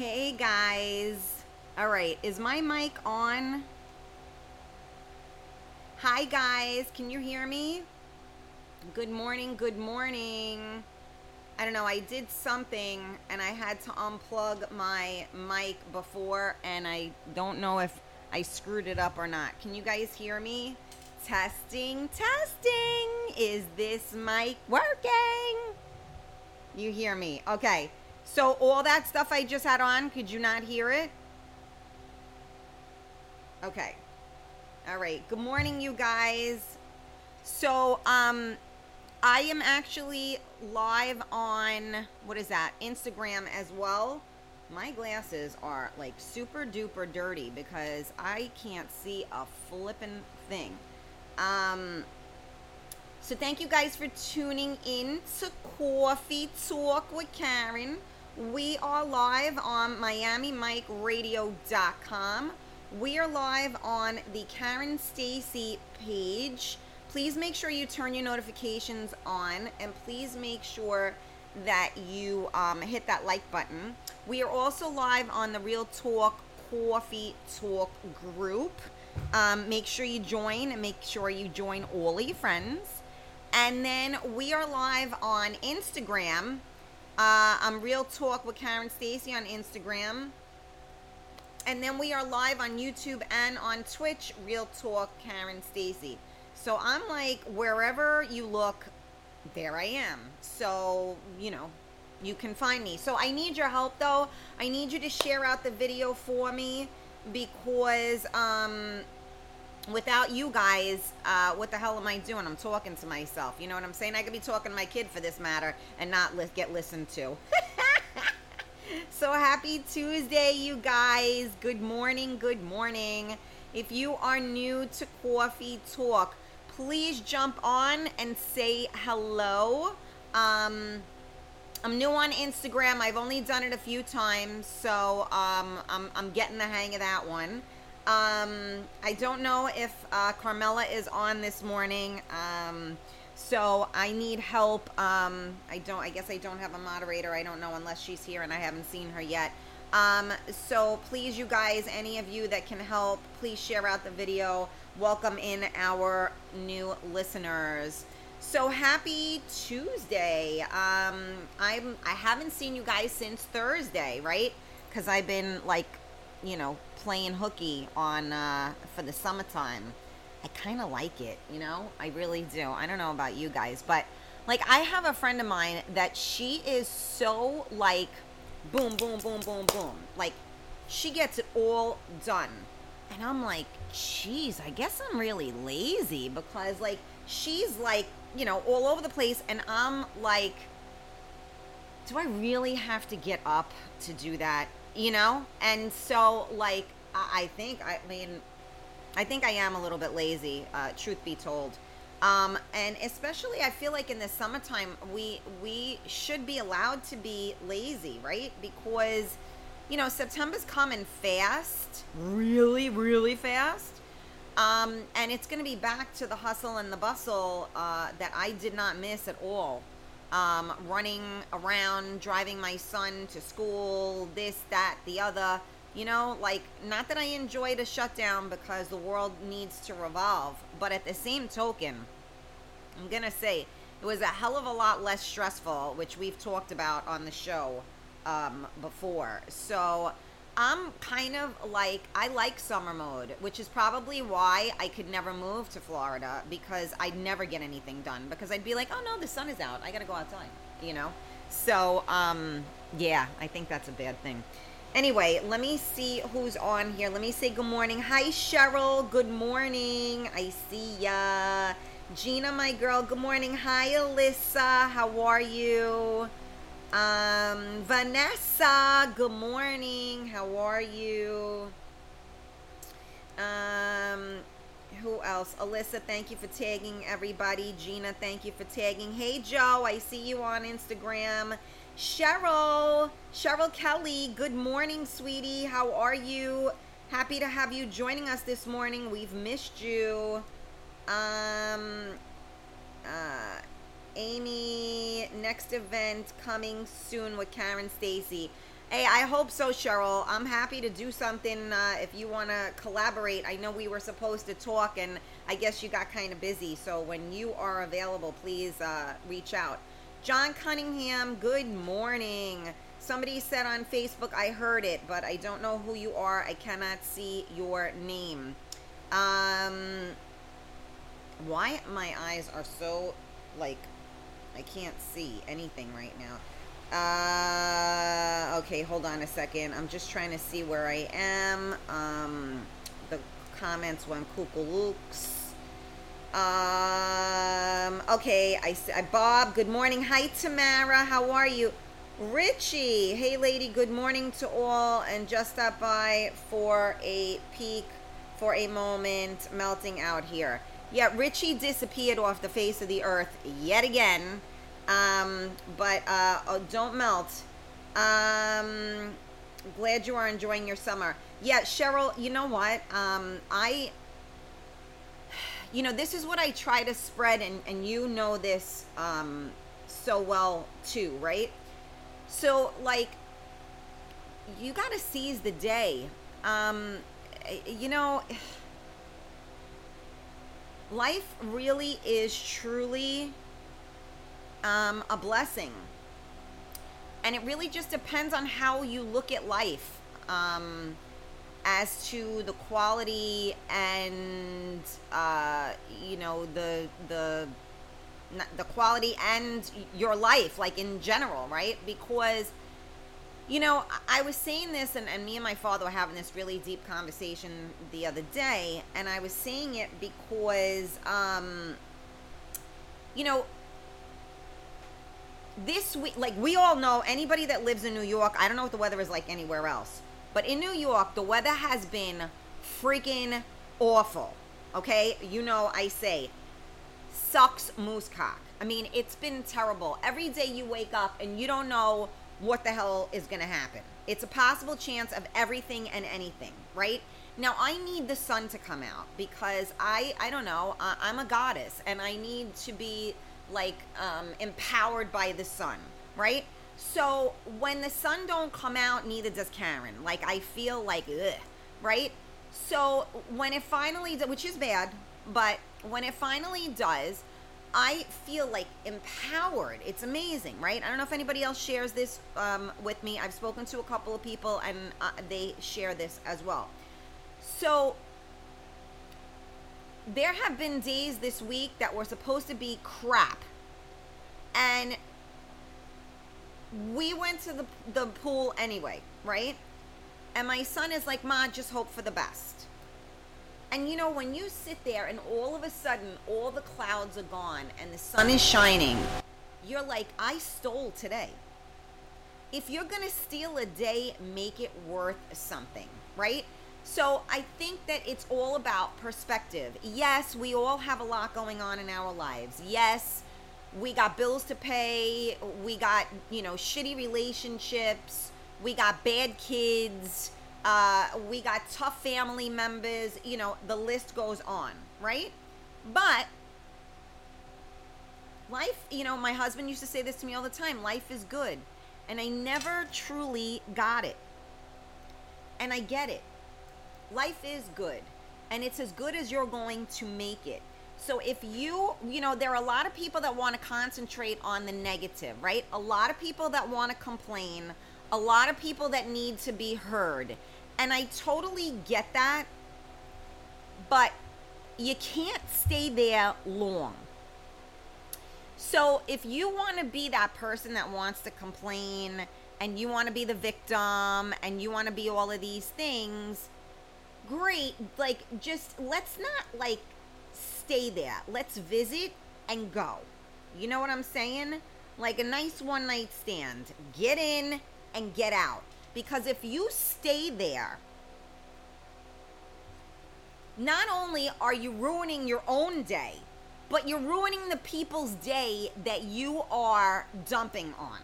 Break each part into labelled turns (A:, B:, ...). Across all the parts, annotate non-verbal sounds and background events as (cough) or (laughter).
A: Hey guys. All right, is my mic on? Hi guys, can you hear me? Good morning, good morning. I don't know, I did something and I had to unplug my mic before and I don't know if I screwed it up or not. Can you guys hear me? Testing, testing. Is this mic working? You hear me. Okay. So all that stuff I just had on, could you not hear it? Okay. All right. Good morning, you guys. So, um, I am actually live on what is that? Instagram as well. My glasses are like super duper dirty because I can't see a flippin' thing. Um, so thank you guys for tuning in to Coffee Talk with Karen. We are live on MiamiMikeRadio.com. We are live on the Karen Stacy page. Please make sure you turn your notifications on and please make sure that you um, hit that like button. We are also live on the Real Talk Coffee Talk group. Um, make sure you join and make sure you join all your friends. And then we are live on Instagram. Uh, I'm Real Talk with Karen Stacy on Instagram. And then we are live on YouTube and on Twitch, Real Talk Karen Stacy. So I'm like, wherever you look, there I am. So, you know, you can find me. So I need your help though. I need you to share out the video for me because um without you guys, uh, what the hell am I doing? I'm talking to myself. You know what I'm saying? I could be talking to my kid for this matter and not li- get listened to. (laughs) so happy Tuesday, you guys. Good morning. Good morning. If you are new to Coffee Talk, please jump on and say hello. Um, I'm new on Instagram. I've only done it a few times, so um, I'm, I'm getting the hang of that one. Um, I don't know if uh, Carmela is on this morning, um, so I need help. Um, I don't. I guess I don't have a moderator. I don't know unless she's here, and I haven't seen her yet. Um, so please, you guys, any of you that can help, please share out the video. Welcome in our new listeners. So happy Tuesday. Um, I'm I haven't seen you guys since Thursday, right? Because I've been like, you know, playing hooky on uh, for the summertime. I kind of like it, you know. I really do. I don't know about you guys, but like I have a friend of mine that she is so like boom, boom, boom, boom, boom. Like she gets it all done. And I'm like, geez, I guess I'm really lazy because like she's like, you know, all over the place and I'm like do I really have to get up to do that? You know? And so like I, think I mean I think I am a little bit lazy, uh, truth be told. Um, and especially I feel like in the summertime we we should be allowed to be lazy, right? Because you know, September's coming fast, really, really fast. Um, and it's going to be back to the hustle and the bustle uh, that I did not miss at all. Um, running around, driving my son to school, this, that, the other. You know, like, not that I enjoyed a shutdown because the world needs to revolve, but at the same token, I'm going to say it was a hell of a lot less stressful, which we've talked about on the show um, before. So I'm kind of like, I like summer mode, which is probably why I could never move to Florida because I'd never get anything done because I'd be like, oh no, the sun is out. I got to go outside, you know? So, um, yeah, I think that's a bad thing. Anyway, let me see who's on here. Let me say good morning. Hi, Cheryl. Good morning. I see ya. Gina, my girl. Good morning. Hi, Alyssa. How are you? Um, Vanessa, good morning. How are you? Um, who else? Alyssa, thank you for tagging everybody. Gina, thank you for tagging. Hey, Joe, I see you on Instagram. Cheryl, Cheryl Kelly, good morning, sweetie. How are you? Happy to have you joining us this morning. We've missed you. Um, uh, Amy, next event coming soon with Karen Stacy. Hey, I hope so, Cheryl. I'm happy to do something uh, if you want to collaborate. I know we were supposed to talk, and I guess you got kind of busy. So when you are available, please uh, reach out. John Cunningham, good morning. Somebody said on Facebook, I heard it, but I don't know who you are. I cannot see your name. Um, why my eyes are so like I can't see anything right now. Uh, okay, hold on a second. I'm just trying to see where I am. Um, the comments went kookalooks. Um, okay, I, I Bob. Good morning. Hi, Tamara. How are you? Richie. Hey, lady. Good morning to all. And just stop by for a peek, for a moment. Melting out here. Yeah, Richie disappeared off the face of the earth yet again. Um, but uh, oh, don't melt. Um, glad you are enjoying your summer. Yeah, Cheryl, you know what? Um, I, you know, this is what I try to spread, and, and you know this um, so well too, right? So, like, you got to seize the day. Um, you know, life really is truly um, a blessing. And it really just depends on how you look at life um, as to the quality and, uh, you know, the, the, the quality and your life, like in general, right? Because, you know, I was saying this, and, and me and my father were having this really deep conversation the other day, and I was saying it because, um, you know, this week, like we all know, anybody that lives in New York, I don't know what the weather is like anywhere else, but in New York, the weather has been freaking awful. Okay, you know, I say, sucks moose cock. I mean, it's been terrible. Every day you wake up and you don't know what the hell is going to happen. It's a possible chance of everything and anything, right? Now I need the sun to come out because I I don't know, uh, I'm a goddess and I need to be like um, empowered by the sun, right? So when the sun don't come out, neither does Karen. Like I feel like, ugh, right? So when it finally, which is bad, but when it finally does, I feel like empowered. It's amazing, right? I don't know if anybody else shares this um, with me. I've spoken to a couple of people and uh, they share this as well. So there have been days this week that were supposed to be crap. And we went to the, the pool anyway, right? And my son is like, Ma, just hope for the best. And you know, when you sit there and all of a sudden all the clouds are gone and the sun is shining, you're like, I stole today. If you're going to steal a day, make it worth something, right? So I think that it's all about perspective. Yes, we all have a lot going on in our lives. Yes, we got bills to pay. We got, you know, shitty relationships. We got bad kids. Uh, we got tough family members. You know, the list goes on, right? But life, you know, my husband used to say this to me all the time life is good. And I never truly got it. And I get it life is good and it's as good as you're going to make it. So if you, you know, there are a lot of people that want to concentrate on the negative, right? A lot of people that want to complain, a lot of people that need to be heard. And I totally get that. But you can't stay there long. So if you want to be that person that wants to complain and you want to be the victim and you want to be all of these things, great. Like, just let's not like stay there. Let's visit and go. You know what I'm saying? Like a nice one night stand. Get in and get out. Because if you stay there, not only are you ruining your own day, but you're ruining the people's day that you are dumping on.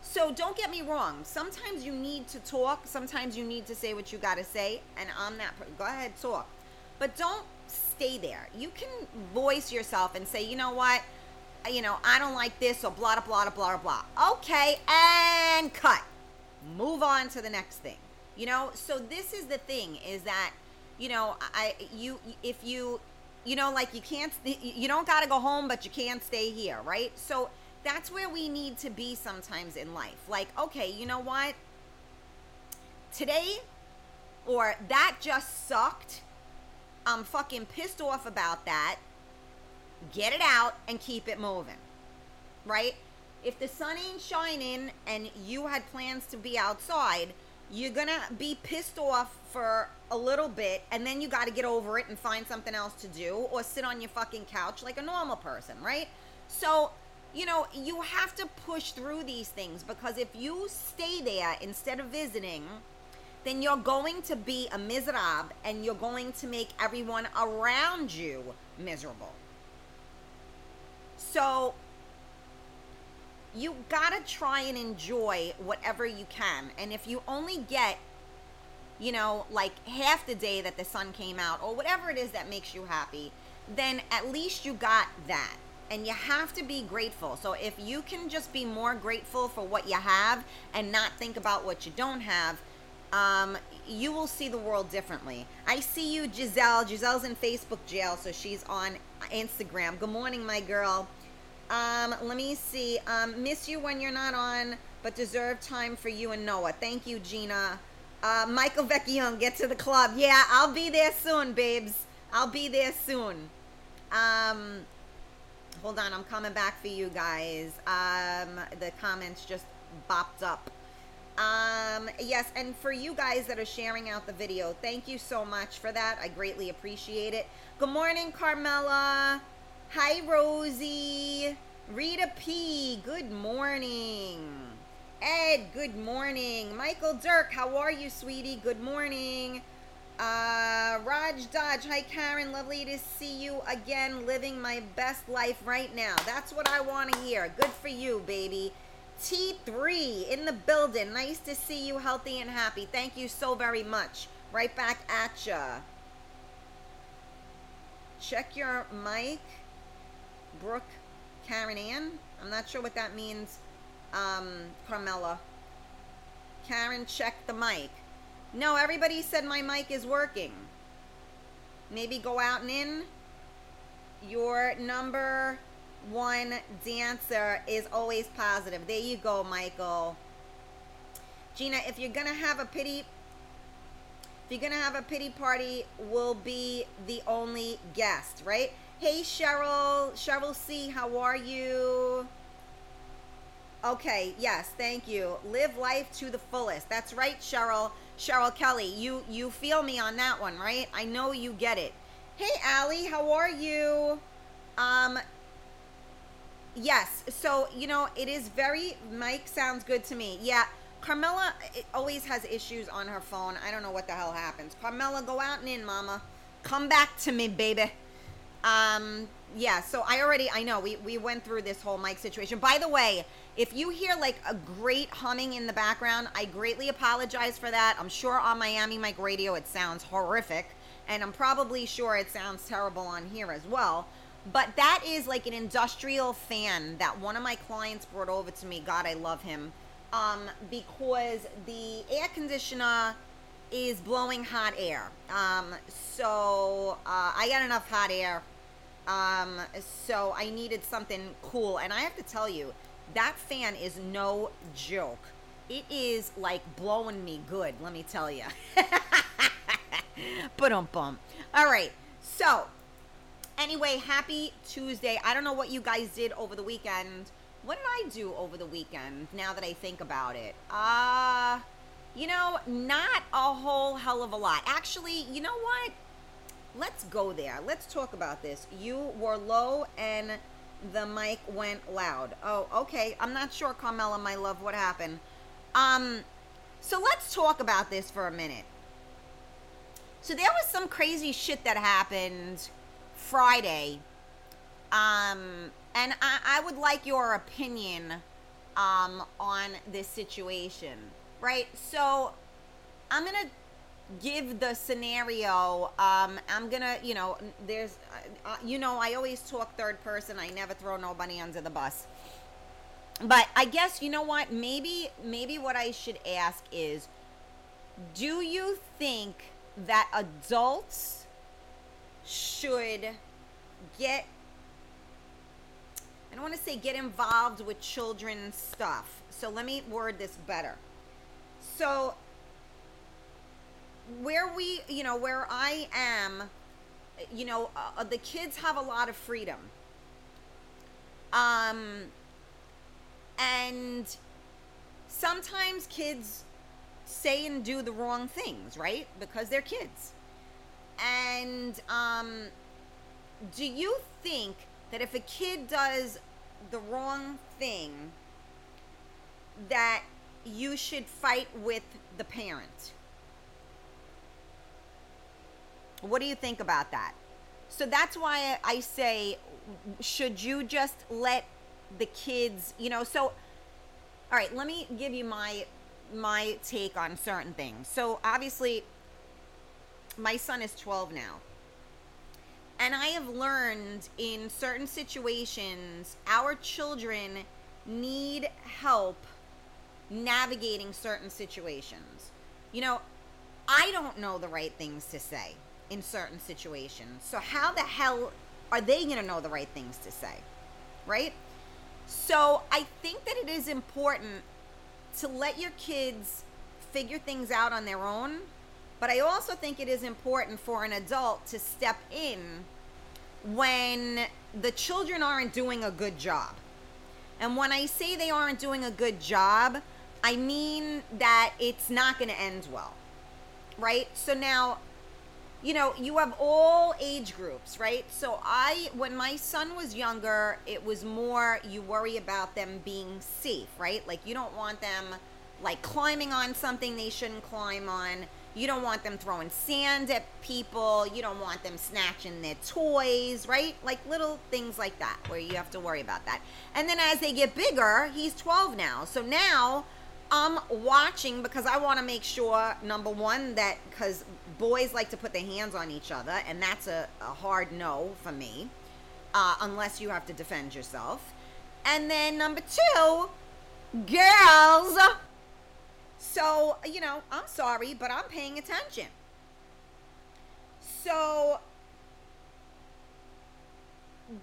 A: So don't get me wrong. Sometimes you need to talk. Sometimes you need to say what you got to say. And I'm that. Go ahead, talk. But don't stay there. You can voice yourself and say, you know what? You know, I don't like this or blah, blah, blah, blah, blah. Okay, and cut. move on to the next thing. You know, so this is the thing is that, you know, I you if you you know like you can't you don't got to go home but you can't stay here, right? So that's where we need to be sometimes in life. Like, okay, you know what? Today or that just sucked. I'm fucking pissed off about that. Get it out and keep it moving. Right? If the sun ain't shining and you had plans to be outside, you're gonna be pissed off for a little bit and then you gotta get over it and find something else to do or sit on your fucking couch like a normal person, right? So, you know, you have to push through these things because if you stay there instead of visiting, then you're going to be a miserable and you're going to make everyone around you miserable. So you gotta try and enjoy whatever you can. And if you only get, you know, like half the day that the sun came out or whatever it is that makes you happy, then at least you got that. And you have to be grateful. So if you can just be more grateful for what you have and not think about what you don't have, um, you will see the world differently. I see you, Giselle. Giselle's in Facebook jail, so she's on Instagram. Good morning, my girl. Um, let me see. Um, miss you when you're not on, but deserve time for you and Noah. Thank you, Gina. Uh, Michael Vecchione, get to the club. Yeah, I'll be there soon, babes. I'll be there soon. Um, hold on, I'm coming back for you guys. Um, the comments just bopped up. Um, yes, and for you guys that are sharing out the video, thank you so much for that. I greatly appreciate it. Good morning, Carmela. Hi, Rosie. Rita P. Good morning. Ed, good morning. Michael Dirk, how are you, sweetie? Good morning. Uh, Raj Dodge, hi, Karen. Lovely to see you again, living my best life right now. That's what I want to hear. Good for you, baby. T3 in the building. Nice to see you healthy and happy. Thank you so very much. Right back at ya. Check your mic. Brooke Karen Ann. I'm not sure what that means. Um, Carmela. Karen, check the mic. No, everybody said my mic is working. Maybe go out and in. Your number one dancer is always positive. There you go, Michael. Gina, if you're gonna have a pity, if you're gonna have a pity party, we'll be the only guest, right? Hey, Cheryl, Cheryl C, how are you? Okay, yes, thank you. Live life to the fullest. That's right, Cheryl. Cheryl Kelly, you you feel me on that one, right? I know you get it. Hey, Allie, how are you? Um, Yes. So, you know, it is very, Mike sounds good to me. Yeah. Carmela always has issues on her phone. I don't know what the hell happens. Carmela, go out and in, mama. Come back to me, baby. Um, yeah, so I already, I know, we, we went through this whole mic situation. By the way, if you hear like a great humming in the background, I greatly apologize for that. I'm sure on Miami Mic Radio it sounds horrific, and I'm probably sure it sounds terrible on here as well. But that is like an industrial fan that one of my clients brought over to me. God, I love him. Um, because the air conditioner is blowing hot air. Um, so uh, I got enough hot air. Um, so I needed something cool. And I have to tell you, that fan is no joke. It is like blowing me good, let me tell you. (laughs) but um bum. All right. So Anyway, happy Tuesday. I don't know what you guys did over the weekend. What did I do over the weekend now that I think about it? Uh, you know, not a whole hell of a lot. Actually, you know what? Let's go there. Let's talk about this. You were low and the mic went loud. Oh, okay. I'm not sure, Carmela, my love, what happened. Um, so let's talk about this for a minute. So there was some crazy shit that happened Friday. Um, and I, I would like your opinion um, on this situation, right? So I'm going to give the scenario. Um, I'm to, you know, there's, uh, uh, you know, I always talk third person. I never throw nobody under the bus. but I guess you know what? Maybe maybe what I should ask is do you think that adults should get I don't want to say get involved with children's stuff. So let me word this better. So where we, you know, where I am, you know, uh, the kids have a lot of freedom. Um and sometimes kids say and do the wrong things, right? Because they're kids. And um, do you think that if a kid does the wrong thing, that you should fight with the parent? What do you think about that? So that's why I say, should you just let the kids, you know, so all right, let me give you my my take on certain things. So obviously my son is 12 now. And I have learned in certain situations our children need help navigating certain situations. You know, I don't know the right things to say in certain situations. So how the hell are they going to know the right things to say? Right? So I think that it is important to let your kids figure things out on their own. But I also think it is important for an adult to step in when the children aren't doing a good job. And when I say they aren't doing a good job, I mean that it's not going to end well. Right? So now you know, you have all age groups, right? So I, when my son was younger, it was more you worry about them being safe, right? Like you don't want them like climbing on something they shouldn't climb on. You don't want them throwing sand at people. You don't want them snatching their toys, right? Like little things like that where you have to worry about that. And then as they get bigger, he's 12 now. So now I'm watching because I want to make sure, number one, that because boys like to put their hands on each other, and that's a, a hard no for me, uh, unless you have to defend yourself. And then number two, girls. So, you know, I'm sorry, but I'm paying attention. So,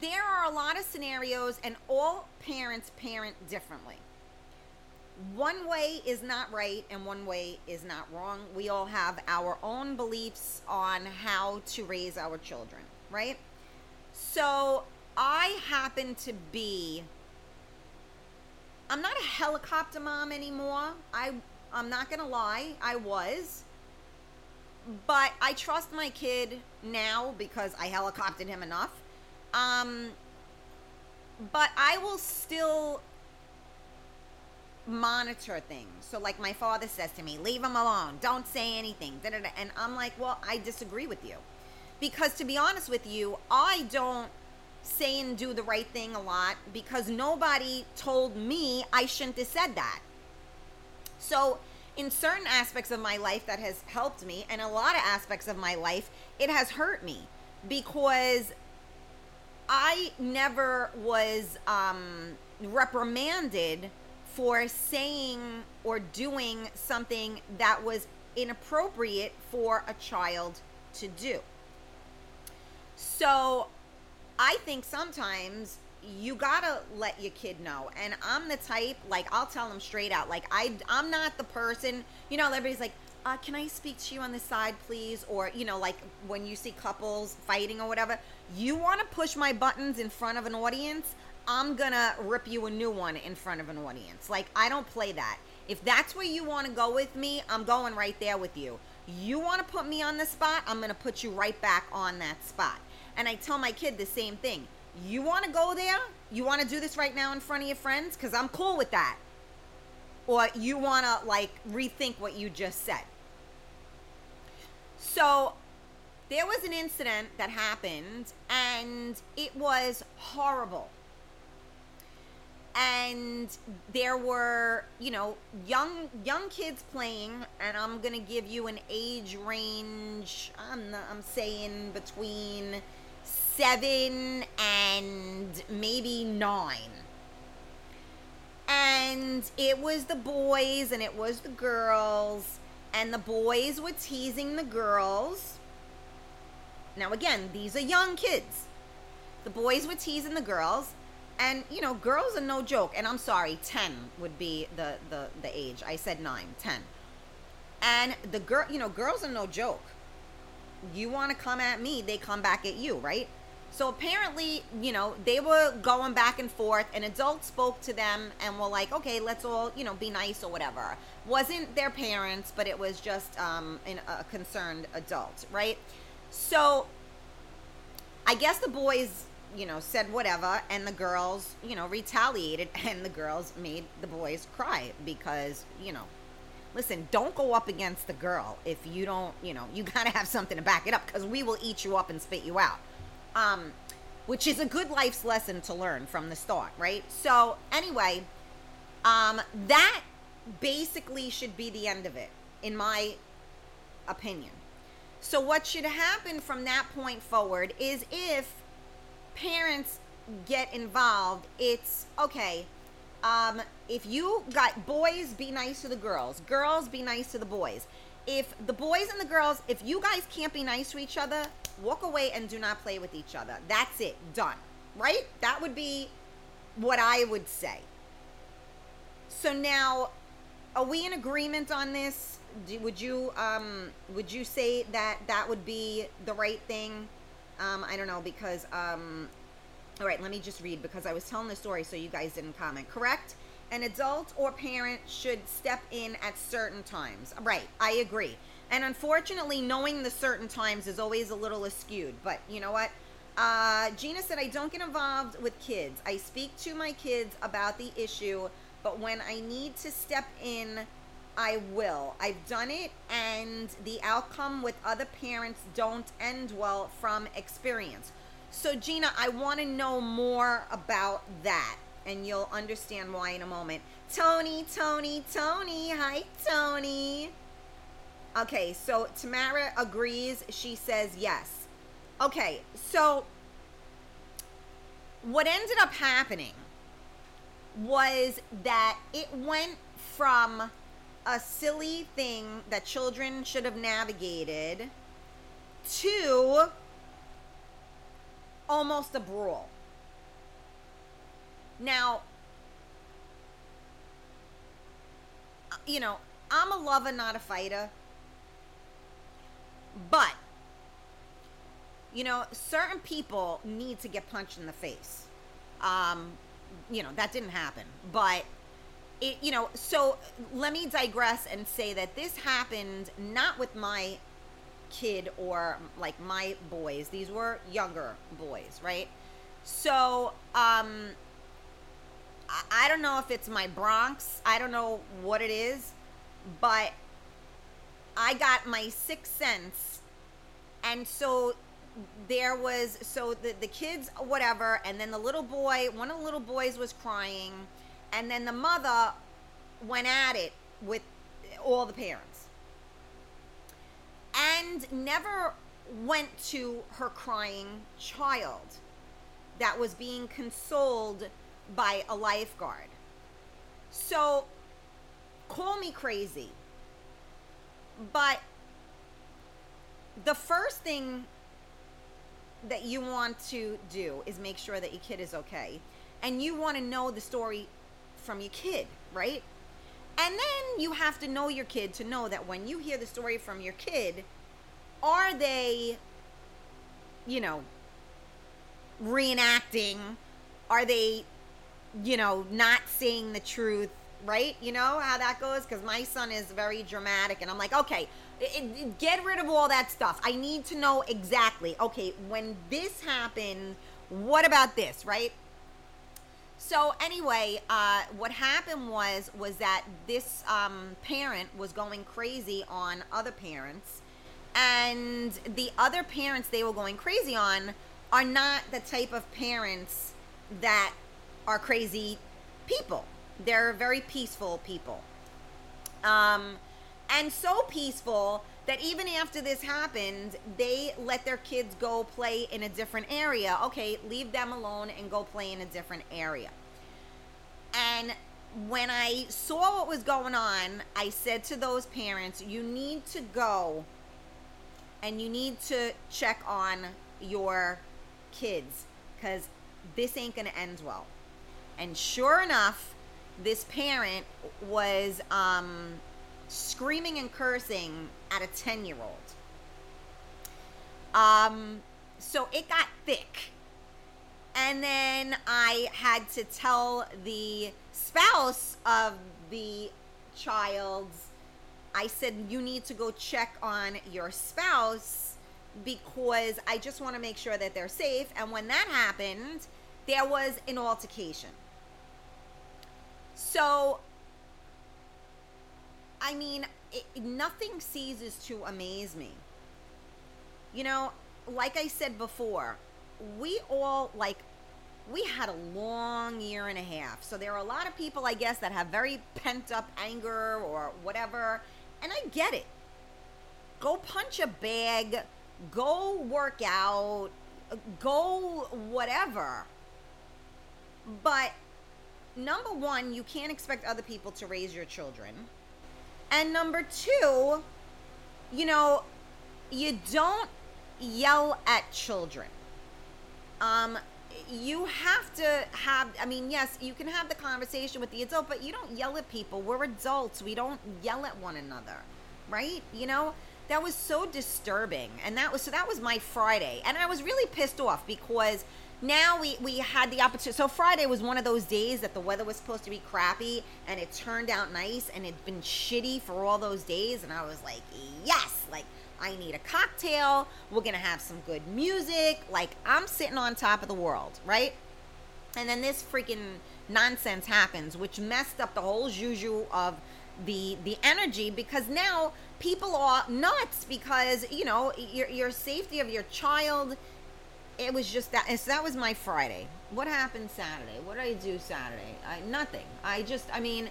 A: there are a lot of scenarios, and all parents parent differently one way is not right and one way is not wrong. We all have our own beliefs on how to raise our children, right? So I happen to be I'm not a helicopter mom anymore. I I'm not going to lie, I was. But I trust my kid now because I helicoptered him enough. Um but I will still monitor things. So, like my father says to me, leave him alone. Don't say anything. Da-da-da. And I'm like, well, I disagree with you. Because to be honest with you, I don't say and do the right thing a lot because nobody told me I shouldn't have said that. So, in certain aspects of my life, that has helped me, and a lot of aspects of my life, it has hurt me because I never was um, reprimanded for saying or doing something that was inappropriate for a child to do. So I think sometimes you gotta let your kid know. And I'm the type, like, I'll tell them straight out. Like, I, I'm not the person, you know, everybody's like, uh, can I speak to you on the side, please? Or, you know, like when you see couples fighting or whatever, you want to push my buttons in front of an audience. I'm gonna rip you a new one in front of an audience. Like, I don't play that. If that's where you want to go with me, I'm going right there with you. You want to put me on the spot, I'm gonna put you right back on that spot. And I tell my kid the same thing. You want to go there? You want to do this right now in front of your friends? Because I'm cool with that. Or you want to, like, rethink what you just said. So, there was an incident that happened, and it was horrible and there were you know young young kids playing and i'm gonna give you an age range i'm i'm saying between seven and maybe nine and it was the boys and it was the girls, and the boys were teasing the girls. Now, again, these are young kids. The boys were teasing the girls, and you know, girls are no joke. And I'm sorry, 10 would be the, the, the age. I said 9, 10. And the girl, you know, girls are no joke. You want to come at me, they come back at you, right? So apparently, you know, they were going back and forth. An adult spoke to them and were like, okay, let's all, you know, be nice or whatever. Wasn't their parents, but it was just um, an, a concerned adult, right? So I guess the boys, you know, said whatever, and the girls, you know, retaliated, (laughs) and the girls made the boys cry because, you know, listen, don't go up against the girl if you don't, you know, you (laughs) gotta have something to back it up because we will eat you up and spit you out. Um, which is a good life's lesson to learn from the start, right? So, anyway, um, that basically should be the end of it, in my opinion. So, what should happen from that point forward is if parents get involved, it's okay. Um, if you got boys, be nice to the girls, girls, be nice to the boys. If the boys and the girls, if you guys can't be nice to each other, walk away and do not play with each other. That's it. Done. Right? That would be what I would say. So now, are we in agreement on this? Do, would you um would you say that that would be the right thing? Um, I don't know because um, all right, let me just read because I was telling the story so you guys didn't comment. Correct? An adult or parent should step in at certain times. Right, I agree. And unfortunately, knowing the certain times is always a little askewed. But you know what? Uh, Gina said, I don't get involved with kids. I speak to my kids about the issue, but when I need to step in, I will. I've done it, and the outcome with other parents don't end well from experience. So, Gina, I want to know more about that, and you'll understand why in a moment. Tony, Tony, Tony. Hi, Tony. Okay, so Tamara agrees. She says yes. Okay, so what ended up happening was that it went from a silly thing that children should have navigated to almost a brawl. Now, you know, I'm a lover, not a fighter. But, you know, certain people need to get punched in the face. Um, you know, that didn't happen. But, it, you know, so let me digress and say that this happened not with my kid or like my boys. These were younger boys, right? So, um, I, don't know if it's my Bronx. I don't know what it is, but I got my sixth sense, and so there was so the the kids whatever, and then the little boy, one of the little boys was crying, and then the mother went at it with all the parents, and never went to her crying child that was being consoled by a lifeguard. So, call me crazy but the first thing that you want to do is make sure that your kid is okay. And you want to know the story from your kid, right? And then you have to know your kid to know that when you hear the story from your kid, are they, you know, reenacting? Are they, you know, not saying the truth? right? You know how that goes? Because my son is very dramatic, and I'm like, okay, it, it, get rid of all that stuff. I need to know exactly, okay, when this happened, what about this, right? So anyway, uh, what happened was was that this um, parent was going crazy on other parents, and the other parents they were going crazy on are not the type of parents that are crazy people they're very peaceful people. Um, and so peaceful that even after this happened, they let their kids go play in a different area. Okay, leave them alone and go play in a different area. And when I saw what was going on, I said to those parents, you need to go and you need to check on your kids because this ain't going to end well. And sure enough, this parent was um, screaming and cursing at a 10 year old. Um, so it got thick. And then I had to tell the spouse of the child's, I said, you need to go check on your spouse because I just want to make sure that they're safe. And when that happened, there was an altercation. So, I mean, it, nothing ceases to amaze me. You know, like I said before, we all like we had a long year and a half. So there are a lot of people, I guess, that have very pent up anger or whatever. And I get it. Go punch a bag, go work out, go whatever. But number one, you can't expect other people to raise your children. And number two, you know, you don't yell at children. Um, you have to have i mean yes you can have the conversation with the adult but you don't yell at people. We're adults. We don't yell at one another right? You know that was so disturbing. And that was so that was my friday. And i was really pissed off because now we we had the opportunity so friday was one of those days that the weather was supposed to be crappy and it turned out nice and it'd been shitty for all those days and i was like yes like I need a cocktail. We're to have some good music. Like, I'm sitting on top of the world, right? And then this freaking nonsense happens, which messed up the whole juju of the the energy because now people are nuts because you know your your safety of your child it was just that so that was my friday what happened saturday what did i do saturday I, nothing i just i mean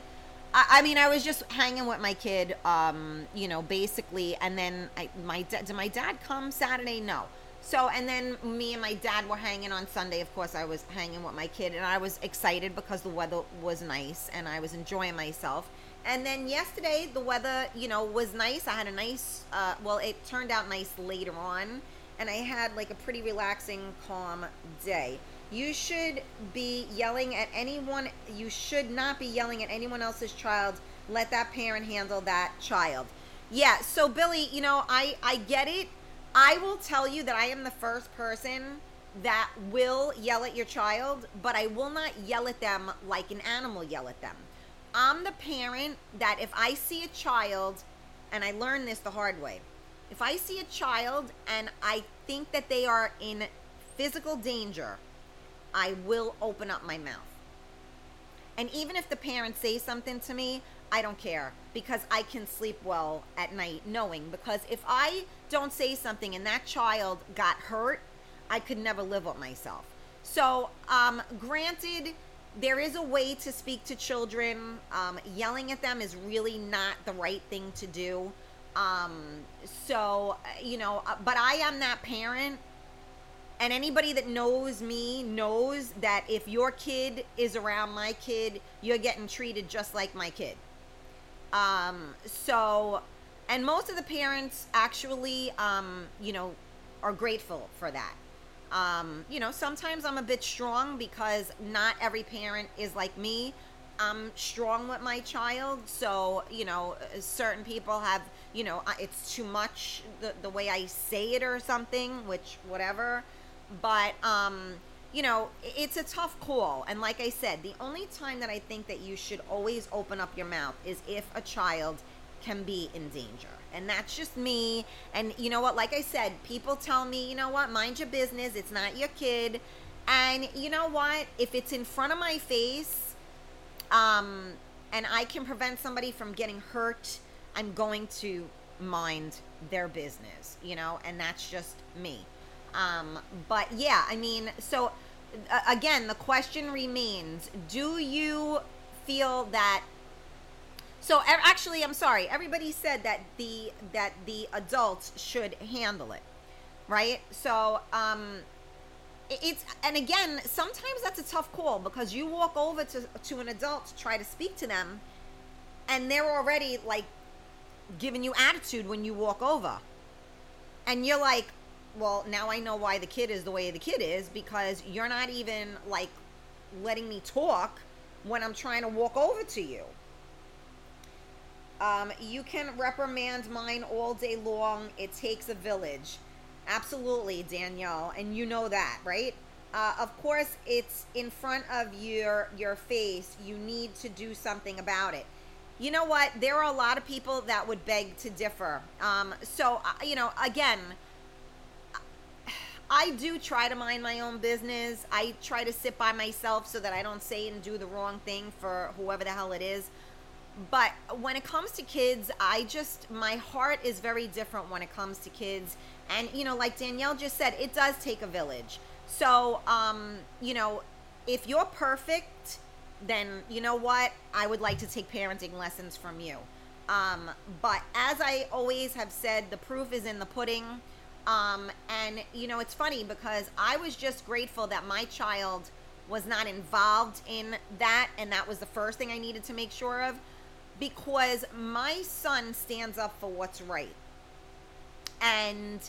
A: I, I mean, I was just hanging with my kid, um, you know, basically, and then I, my did my dad come Saturday? No. So, and then me and my dad were hanging on Sunday. Of course, I was hanging with my kid, and I was excited because the weather was nice and I was enjoying myself. And then yesterday, the weather, you know, was nice. I had a nice, uh, well, it turned out nice later on, and I had like a pretty relaxing, calm day. You should be yelling at anyone. You should not be yelling at anyone else's child. Let that parent handle that child. Yeah. So Billy, you know, I I get it. I will tell you that I am the first person that will yell at your child, but I will not yell at them like an animal yell at them. I'm the parent that if I see a child, and I learned this the hard way, if I see a child and I think that they are in physical danger, I will open up my mouth. And even if the parents say something to me, I don't care because I can sleep well at night knowing because if I don't say something and that child got hurt, I could never live with myself. So, um, granted, there is a way to speak to children. Um, yelling at them is really not the right thing to do. Um, so, you know, uh, but I am that parent and anybody that knows me knows that if your kid is around my kid, you're getting treated just like my kid. Um, so, and most of the parents actually, um, you know, are grateful for that. Um, you know, sometimes I'm a bit strong because not every parent is like me. I'm strong with my child, so you know, certain people have, you know, it's too much the the way I say it or something, which whatever. But um you know it's a tough call. And like i said the only time that i think that you should always open up your mouth is if a child can be in danger. And that's just me. And you know what? Like i said people tell me you know what? Mind your business. It's not your kid. And you know what? If it's in front of my face um and i can prevent somebody from getting hurt i'm going to mind their business you know and that's just me um, but yeah, I mean, so uh, again, the question remains: Do you feel that? So actually, I'm sorry. Everybody said that the that the adults should handle it, right? So um, it's and again sometimes that's a tough call because you walk over to to an adult to try to speak to them and they're already like giving you attitude when you walk over. And you're like well now i know why the kid is the way the kid is because you're not even like letting me talk when i'm trying to walk over to you. Um, you can reprimand mine all day long. It takes a village Absolutely, Danielle, and you know that, right? Uh, of course, it's in front of your your face. You need to do something about it. You know what? There are a lot of people that would beg to differ. Um, so, uh, you know, again, I do try to mind my own business. I try to sit by myself so that I don't say and do the wrong thing for whoever the hell it is. But when it comes to kids, I just, my heart is very different when it comes to kids and, you know, like Danielle just said, it does take a village. So, um, you know, if you're perfect, then you know what? I would like to take parenting lessons from you. Um, but as I always have said, the proof is in the pudding. Um, and, you know, it's funny because I was just grateful that my child was not involved in that. And that was the first thing I needed to make sure of because my son stands up for what's right. And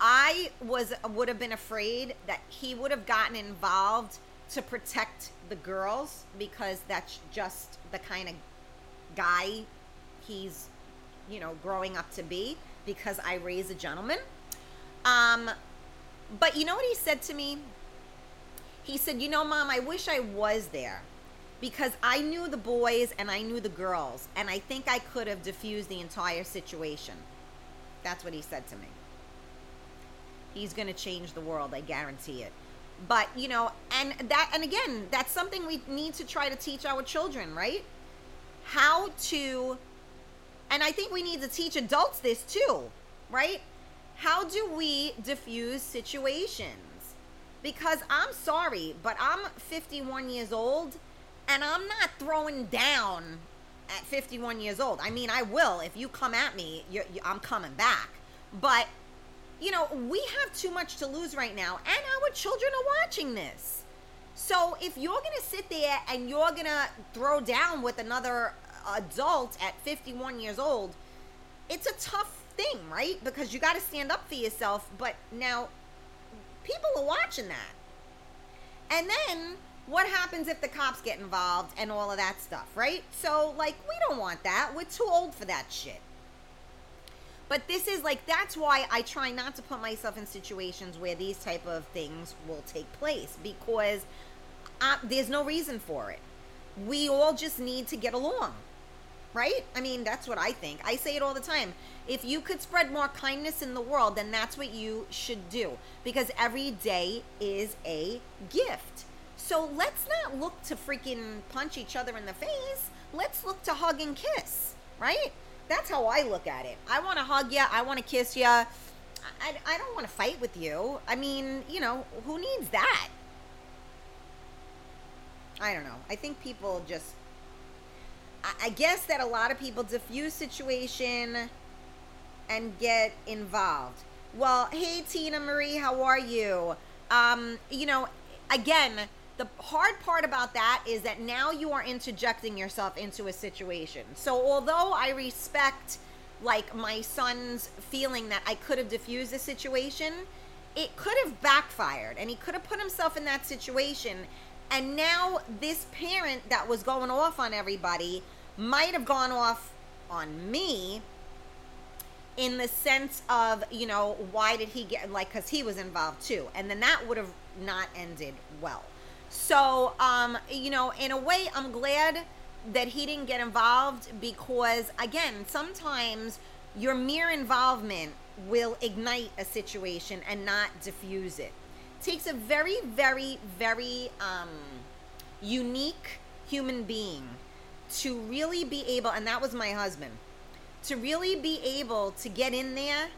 A: I was would have been afraid that he would have gotten involved to protect the girls because that's just the kind of guy he's you know growing up to be because I raise a gentleman. Um but you know what he said to me? He said, "You know, mom, I wish I was there." Because I knew the boys and I knew the girls, and I think I could have diffused the entire situation. That's what he said to me. He's going to change the world, I guarantee it. But, you know, and that and again, that's something we need to try to teach our children, right? How to and I think we need to teach adults this too, right? How do we diffuse situations? Because I'm sorry, but I'm 51 years old and I'm not throwing down at 51 years old. I mean, I will if you come at me, you, I'm coming back. But you know, we have too much to lose right now, and our children are watching this. So if you're going to sit there and you're going to throw down with another adult at 51 years old, it's a tough thing, right? Because you got to stand up for yourself. But now people are watching that. And then what happens if the cops get involved and all of that stuff, right? So, like, we don't want that. We're too old for that shit. But this is like that's why I try not to put myself in situations where these type of things will take place because I, there's no reason for it. We all just need to get along. Right? I mean, that's what I think. I say it all the time. If you could spread more kindness in the world, then that's what you should do because every day is a gift. So let's not look to freaking punch each other in the face. Let's look to hug and kiss, right? That's how I look at it. I want to hug you. I want to kiss you. I, I don't want to fight with you. I mean, you know, who needs that? I don't know. I think people just. I, guess that a lot of people diffuse situation and get involved. Well, hey Tina Marie, how are you? Um, you know, again, the hard part about that is that now you are interjecting yourself into a situation. So although I respect like my son's feeling that I could have diffused the situation, it could have backfired and he could have put himself in that situation. And now this parent that was going off on everybody might have gone off on me in the sense of you know why did he get like because he was involved too. And then that would have not ended well so, um, you know, in a way, I'm glad that he didn't get involved because, again, sometimes your mere involvement will ignite a situation and not diffuse it. it takes a very, very, very um, unique human being to really be able, and that was my husband, to really be able to get in there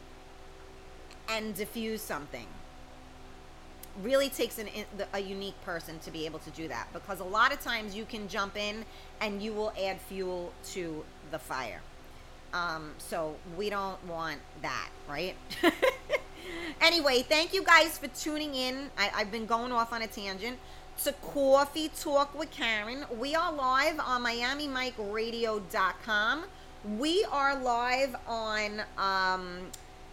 A: and diffuse something really takes an, a unique person to be able to do that because a lot of times you can jump in and you will add fuel to the fire. Um, so we don't want that, right? (laughs) anyway, thank you guys for tuning in. I, I've been going off on a tangent to Coffee Talk with Karen. We are live on MiamiMikeRadio.com. We are live on um,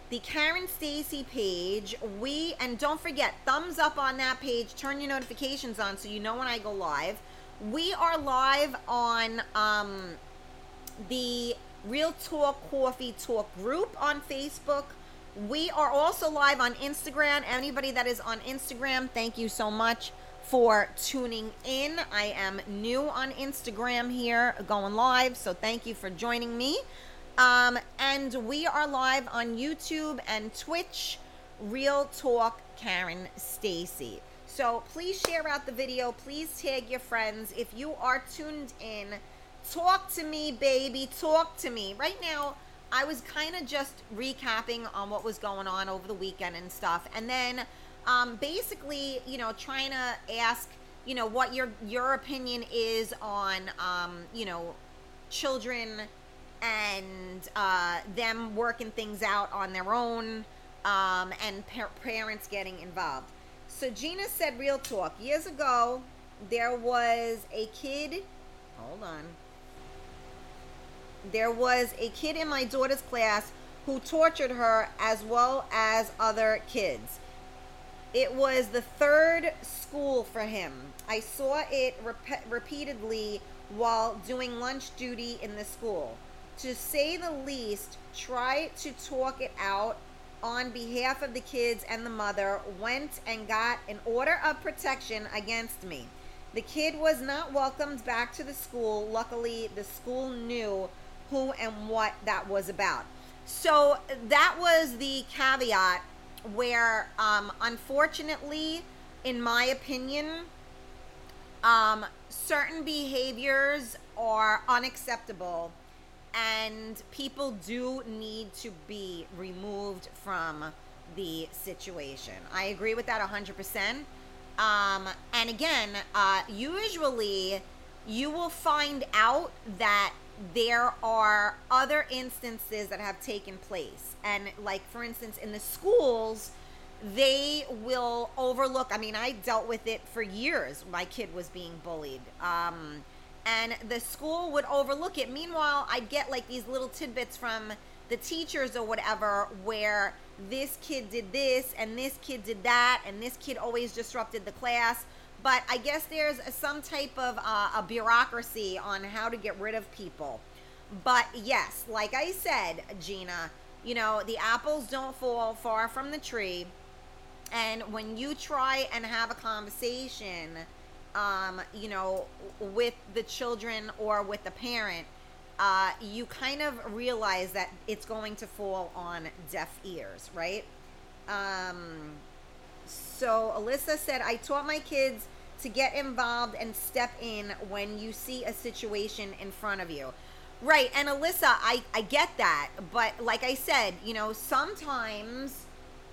A: the Karen Stacy page. We and don't forget, thumbs up on that page. Turn your notifications on so you know when I go live. We are live on um, the Real Talk Coffee Talk group on Facebook. We are also live on Instagram. Anybody that is on Instagram, thank you so much for tuning in. I am new on Instagram here, going live, so thank you for joining me. Um, and we are live on YouTube and Twitch, Real Talk Karen Stacy. So please share out the video. Please tag your friends. If you are tuned in, talk to me, baby. Talk to me. Right now, I was kind of just recapping on what was going on over the weekend and stuff. And then um, basically, you know, trying to ask, you know, what your your opinion is on, um, you know, children and uh, them working things out on their own um, and par- parents getting involved. So Gina said, real talk. Years ago, there was a kid. Hold on. There was a kid in my daughter's class who tortured her as well as other kids. It was the third school for him. I saw it rep- repeatedly while doing lunch duty in the school. To say the least, try to talk it out on behalf of the kids and the mother, went and got an order of protection against me. The kid was not welcomed back to the school. Luckily, the school knew who and what that was about. So that was the caveat where, um, unfortunately, in my opinion, um, certain behaviors are unacceptable and people do need to be removed from the situation. I agree with that 100%. Um, and again, uh, usually you will find out that there are other instances that have taken place. And, like, for instance, in the schools, they will overlook. I mean, I dealt with it for years. My kid was being bullied. Um, and the school would overlook it. Meanwhile, I'd get like these little tidbits from the teachers or whatever where this kid did this and this kid did that and this kid always disrupted the class. But I guess there's some type of uh, a bureaucracy on how to get rid of people. But yes, like I said, Gina, you know, the apples don't fall far from the tree. And when you try and have a conversation, um, you know, with the children or with the parent, uh, you kind of realize that it's going to fall on deaf ears, right? Um, so Alyssa said, I taught my kids to get involved and step in when you see a situation in front of you. Right. And Alyssa, I, I get that. But like I said, you know, sometimes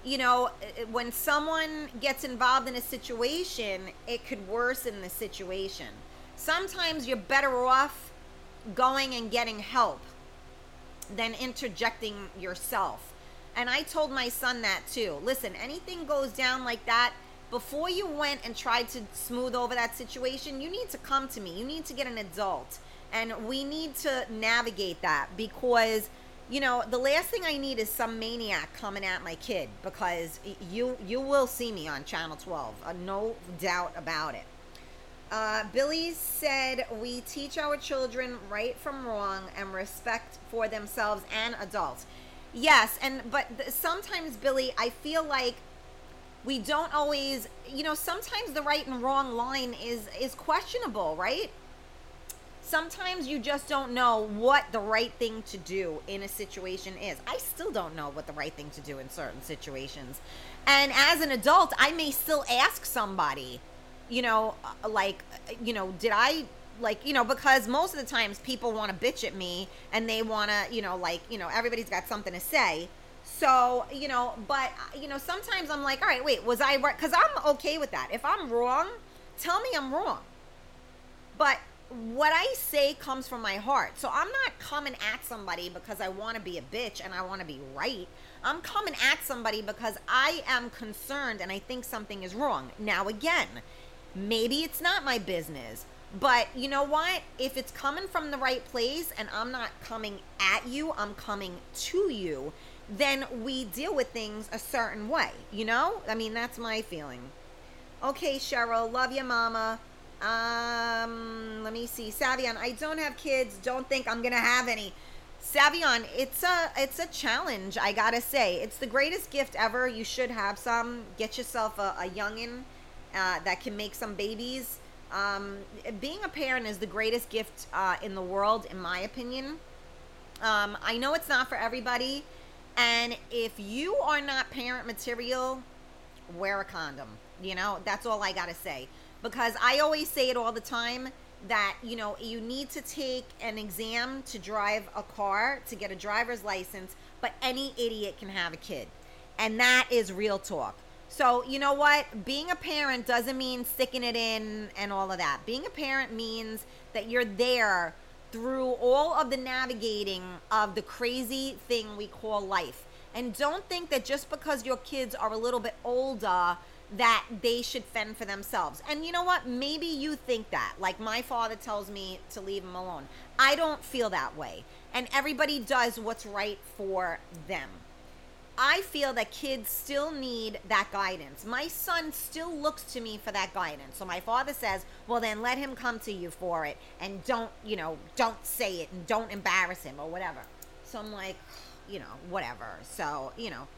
A: you know, eh, eh, when someone gets involved in a situation, it could worsen the situation. Sometimes you're better off going and getting help than interjecting yourself. And I told my son that too. Listen, anything goes down like that, before you went and tried to smooth over that situation, you need to come to me. You need to get an adult. And we need to navigate that because you know, the last thing I need is some maniac coming at my kid because you you will see me on Channel 12, uh, no doubt about it. Uh, Billy said we teach our children right from wrong and respect for themselves and adults. Yes, and but th- sometimes Billy, I feel like we don't always, you know, sometimes the right and wrong line is is questionable, right? Sometimes you just don't know what the right thing to do in a situation is. I still don't know what the right thing to do in certain situations. And as an adult, I may still ask somebody, you know, uh, like, you know, did I like you know because most of the times people want to bitch at me and they want to you know like you know everybody's got something to say so you know but uh, you know sometimes i'm like all right wait was i right because i'm okay with that if i'm wrong tell me i'm wrong but what I say comes from my heart. So I'm not coming at somebody because I want to be a bitch and I want to be right. I'm coming at somebody because I am concerned and I think something is wrong. Now, again, maybe it's not my business, but you know what? If it's coming from the right place and I'm not coming at you, I'm coming to you, then we deal with things a certain way. You know? I mean, that's my feeling. Okay, Cheryl, love you, mama. Um, let me see. Savion, I don't have kids. Don't think I'm gonna have any. Savion, it's a it's a challenge. I gotta say, it's the greatest gift ever. You should have some. Get yourself a, a youngin uh, that can make some babies. Um, being a parent is the greatest gift uh, in the world, in my opinion. Um, I know it's not for everybody, and if you are not parent material, wear a condom. You know, that's all I gotta say because I always say it all the time that you know you need to take an exam to drive a car to get a driver's license but any idiot can have a kid. And that is real talk. So you know what? Being a parent doesn't mean sticking it in and all of that. Being a parent means that you're there through all of the navigating of the crazy thing we call life. And don't think that just because your kids are a little bit older that they should fend for themselves. And you know what? Maybe you think that. Like my father tells me to leave them alone. I don't feel that way. And everybody does what's right for them. I feel that kids still need that guidance. My son still looks to me for that guidance. So my father says, "Well, then let him come to you for it and don't, you know, don't say it and don't embarrass him or whatever." So I'm like, you know, whatever. So, you know,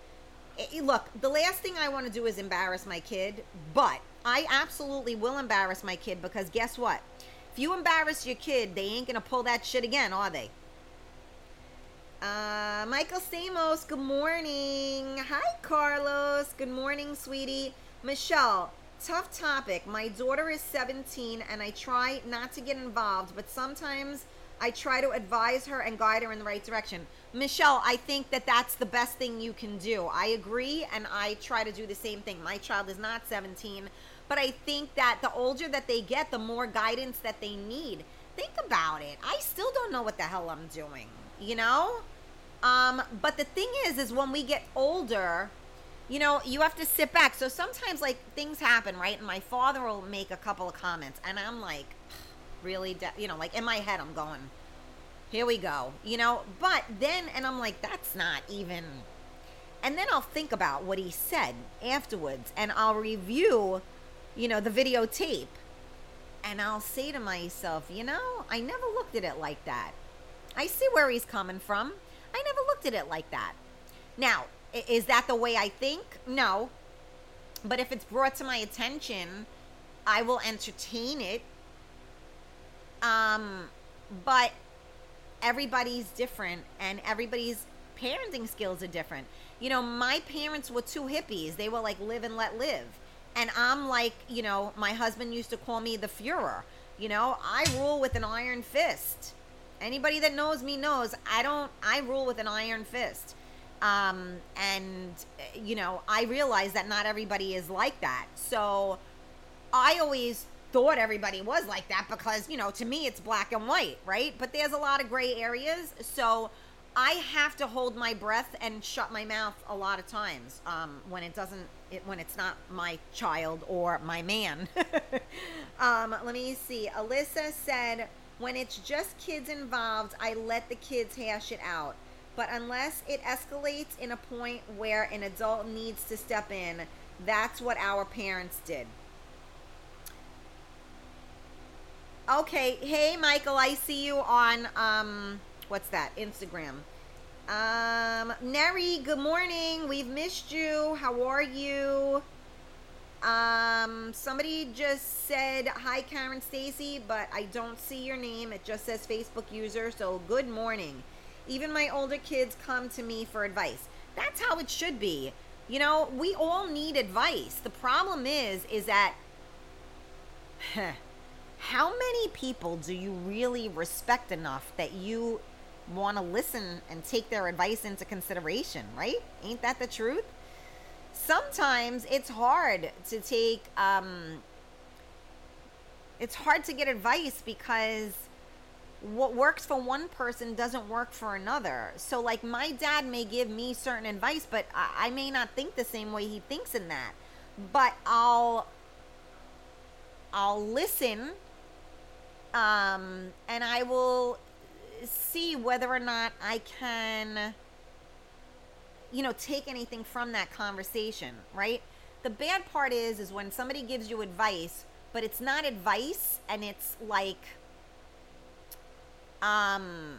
A: it, look, the last thing I want to do is embarrass my kid, but I absolutely will embarrass my kid because guess what? If you embarrass your kid, they ain't gonna pull that shit again, are they? Uh, Michael Stamos, good morning. Hi, Carlos. Good morning, sweetie. Michelle, tough topic. My daughter is 17 and I try not to get involved, but sometimes I try to advise her and guide her in the right direction. Michelle, I think that that's the best thing you can do. I agree, and I try to do the same thing. My child is not 17, but I think that the older that they get, the more guidance that they need. Think about it. I still don't know what the hell I'm doing, you know? Um, but the thing is, is when we get older, you know, you have to sit back. So sometimes, like, things happen, right? And my father will make a couple of comments, and I'm like, really, you know, like in my head, I'm going, here we go, you know. But then, and I'm like, that's not even. And then I'll think about what he said afterwards, and I'll review, you know, the videotape, and I'll say to myself, you know, I never looked at it like that. I see where he's coming from. I never looked at it like that. Now, is that the way I think? No. But if it's brought to my attention, I will entertain it. Um, but everybody's different and everybody's parenting skills are different. You know, my parents were two hippies. They were like live and let live. And I'm like, you know, my husband used to call me the Fuhrer. You know, I rule with an iron fist. Anybody that knows me knows I don't, I rule with an iron fist. Um, and, you know, I realize that not everybody is like that. So I always thought everybody was like that because, you know, to me it's black and white, right? But there's a lot of gray areas. So I have to hold my breath and shut my mouth a lot of times um, when it doesn't, it, when it's not my child or my man. (laughs) um, let me see. Alyssa said, when it's just kids involved, I let the kids hash it out. But unless it escalates in a point where an adult needs to step in, that's what our parents did. Okay. Hey, Michael, I see you on um, what's that? Instagram. Um, Neri, good morning. We've missed you. How are you? Um, somebody just said hi, Karen Stacy, but I don't see your name. It just says Facebook user. So good morning. Even my older kids come to me for advice. That's how it should be. You know, we all need advice. The problem is, is that. (sighs) how many people do you really respect enough that you want to listen and take their advice into consideration, right? Ain't that the truth? Sometimes it's hard to take um, It's hard to get advice because what works for one person doesn't work for another. So, like, my dad may give me certain advice, but I, I may not think the same way he thinks in that. But I'll I'll listen um, and I will see whether or not I can, you know, take anything from that conversation, right? The bad part is, is when somebody gives you advice, but it's not advice, and it's like, um,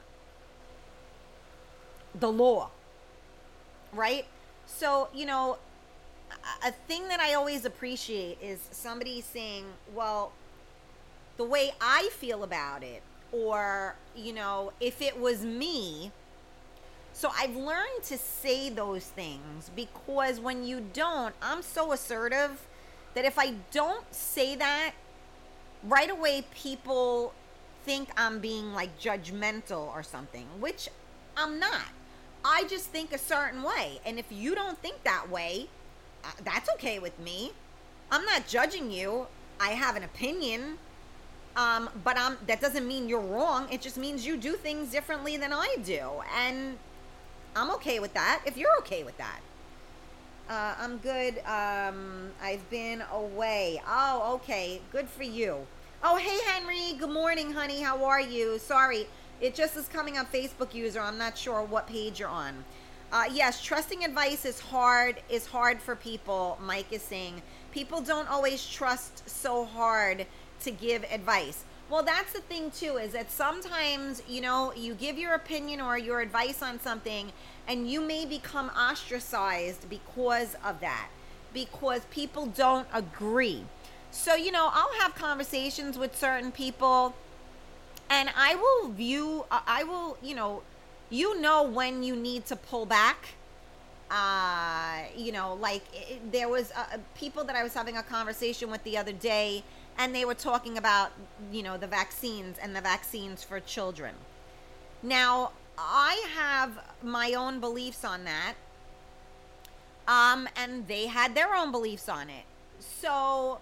A: the law, right? So, you know, a thing that I always appreciate is somebody saying, well, the way I feel about it, or, you know, if it was me. So I've learned to say those things because when you don't, I'm so assertive that if I don't say that, right away people think I'm being like judgmental or something, which I'm not. I just think a certain way. And if you don't think that way, uh, that's okay with me. I'm not judging you. I have an opinion. Um, but that doesn't mean you're wrong. It just means you do things differently than I do. And I'm okay with that if you're okay with that. Uh, I'm good. Um, I've been away. Oh, okay. Good for you. Oh, hey, Henry. Good morning, honey. How are you? Sorry. It just is coming up Facebook user. I'm not sure what page you're on. Uh, yes, trusting advice is hard. Is hard for people. Mike is saying people don't always trust so hard to give advice. Well, that's the thing too is that sometimes, you know, you give your opinion or your advice on something and you may become ostracized because of that. Because people don't agree. So, you know, I'll have conversations with certain people and I will view I will, you know, you know when you need to pull back uh you know like it, there was uh, people that i was having a conversation with the other day and they were talking about you know the vaccines and the vaccines for children. Now i have my own beliefs on that um and they had their own beliefs on it. So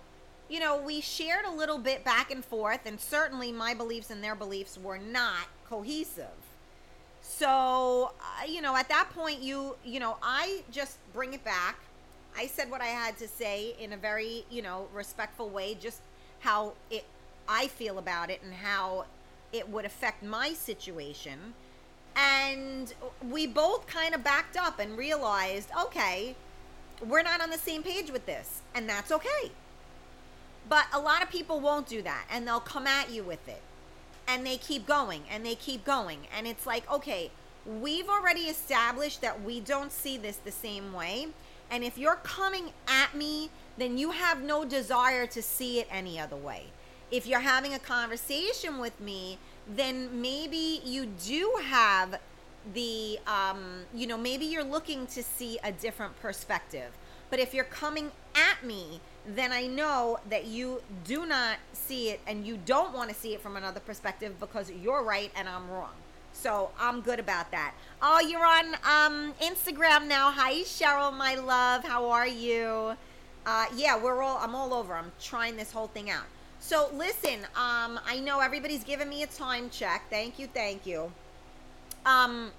A: you know we shared a little bit back and forth and certainly my beliefs and their beliefs were not cohesive. So uh, you know at that point you you know i just bring it back. I said what i had to say in a very you know respectful way just how it I feel about it and how it would affect my situation. And we both kind of backed up and realized, okay, we're not on the same page with this, and that's okay. But a lot of people won't do that, and they'll come at you with it. And they keep going, and they keep going. And it's like, okay, we've already established that we don't see this the same way. And if you're coming at me then you have no desire to see it any other way. If you're having a conversation with me, then maybe you do have the, um, you know, maybe you're looking to see a different perspective. But if you're coming at me, then I know that you do not see it and you don't want to see it from another perspective because you're right and I'm wrong. So I'm good about that. Oh, you're on um, Instagram now. Hi, Cheryl, my love. How are you? uh, yeah, we're all, I'm all over. I'm trying this whole thing out. So listen, um, I know everybody's giving me a time check. Thank you, thank you. Um,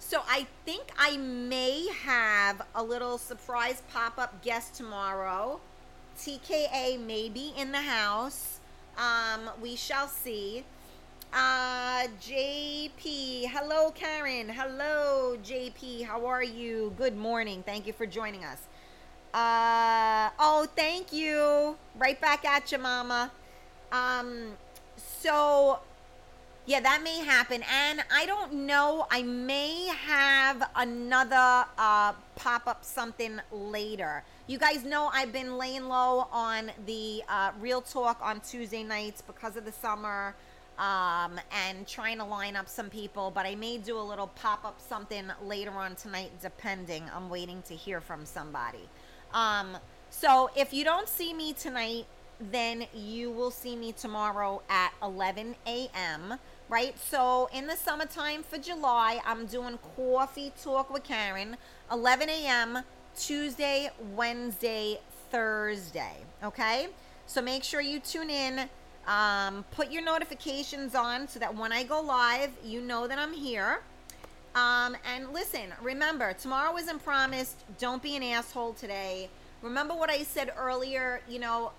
A: so I think I may have a little surprise pop-up guest tomorrow. TKA may be in the house. Um, we shall see. Uh, JP, hello, Karen. Hello, JP. How are you? Good morning. Thank you for joining us. Uh, oh, thank you. Right back at you, Mama. Um, so yeah, that may happen. And I don't know. I may have another uh, pop up something later. You guys know I've been laying low on the uh, Real Talk on Tuesday nights because of the summer um, and trying to line up some people. But I may do a little pop up something later on tonight, depending. I'm waiting to hear from somebody. Um, so if you don't see me tonight, then you will see me tomorrow at 11 a.m. Right? So in the summertime for July, I'm doing Coffee Talk with Karen, 11 a.m. Tuesday, Wednesday, Thursday. Okay? So make sure you tune in. Um, put your notifications on so that when I go live, you know that I'm here. Um, and listen, remember, tomorrow isn't promised. Don't be an asshole today. Remember what I said earlier? You know,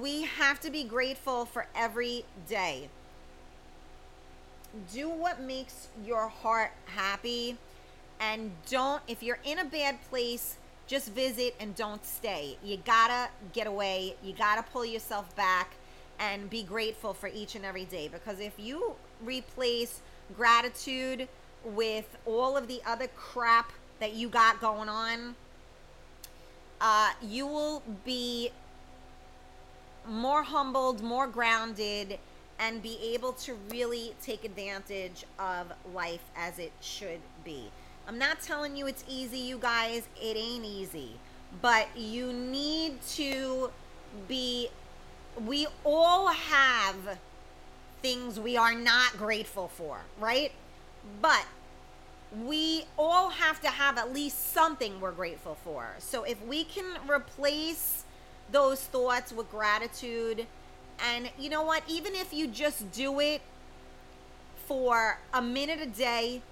A: we have to be grateful for every day. Do what makes your heart happy. And don't, if you're in a bad place, just visit and don't stay. You gotta get away. You gotta pull yourself back and be grateful for each and every day. Because if you replace gratitude with all of the other crap that you got going on, uh, you will be more humbled, more grounded, and be able to really take advantage of life as it should be. I'm not telling you it's easy, you guys. It ain't easy. But you need to be, we all have things we are not grateful for, right? But we all have to have at least something we're grateful for. So if we can replace those thoughts with gratitude, and you know what, even if you just do it for a minute a day,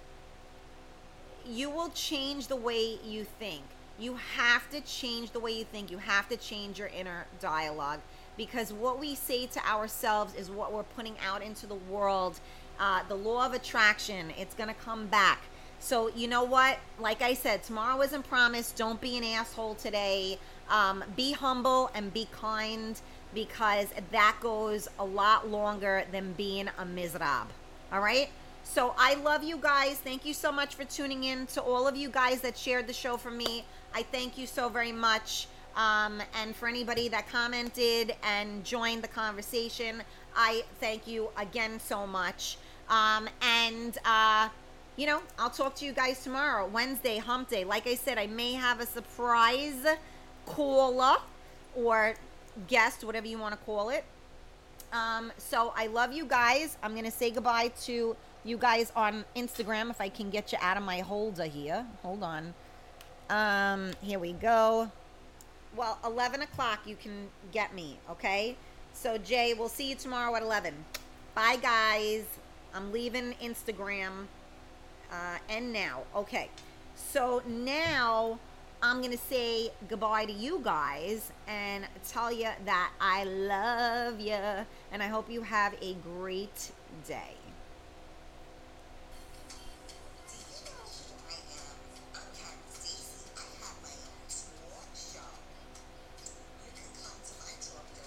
A: you will change the way you think. You have to change the way you think. You have to change your inner dialogue because what we say to ourselves is what we're putting out into the world. Uh, the law of attraction, it's going to come back. So, you know what? Like I said, tomorrow isn't promised. Don't be an asshole today. Um, be humble and be kind because that goes a lot longer than being a miserable. All right? So I love you guys. Thank you so much for tuning in. To all of you guys that shared the show for me, I thank you so very much. Um, and for anybody that commented and joined the conversation, I thank you again so much. Um, and, uh, you know, I'll talk to you guys tomorrow, Wednesday, hump day. Like I said, I may have a surprise caller or guest, whatever you want to call it. Um, so I love you guys. I'm going to say goodbye to you guys on Instagram if I can get you out of my holder here. Hold on. Um, here we go. Well, 11 o'clock you can get me, okay? So, Jay, we'll see you tomorrow at 11. Bye, guys. I'm leaving Instagram. Uh, and now, okay. So now I'm going to say goodbye to you guys and tell you that I love you and I hope you have a great day.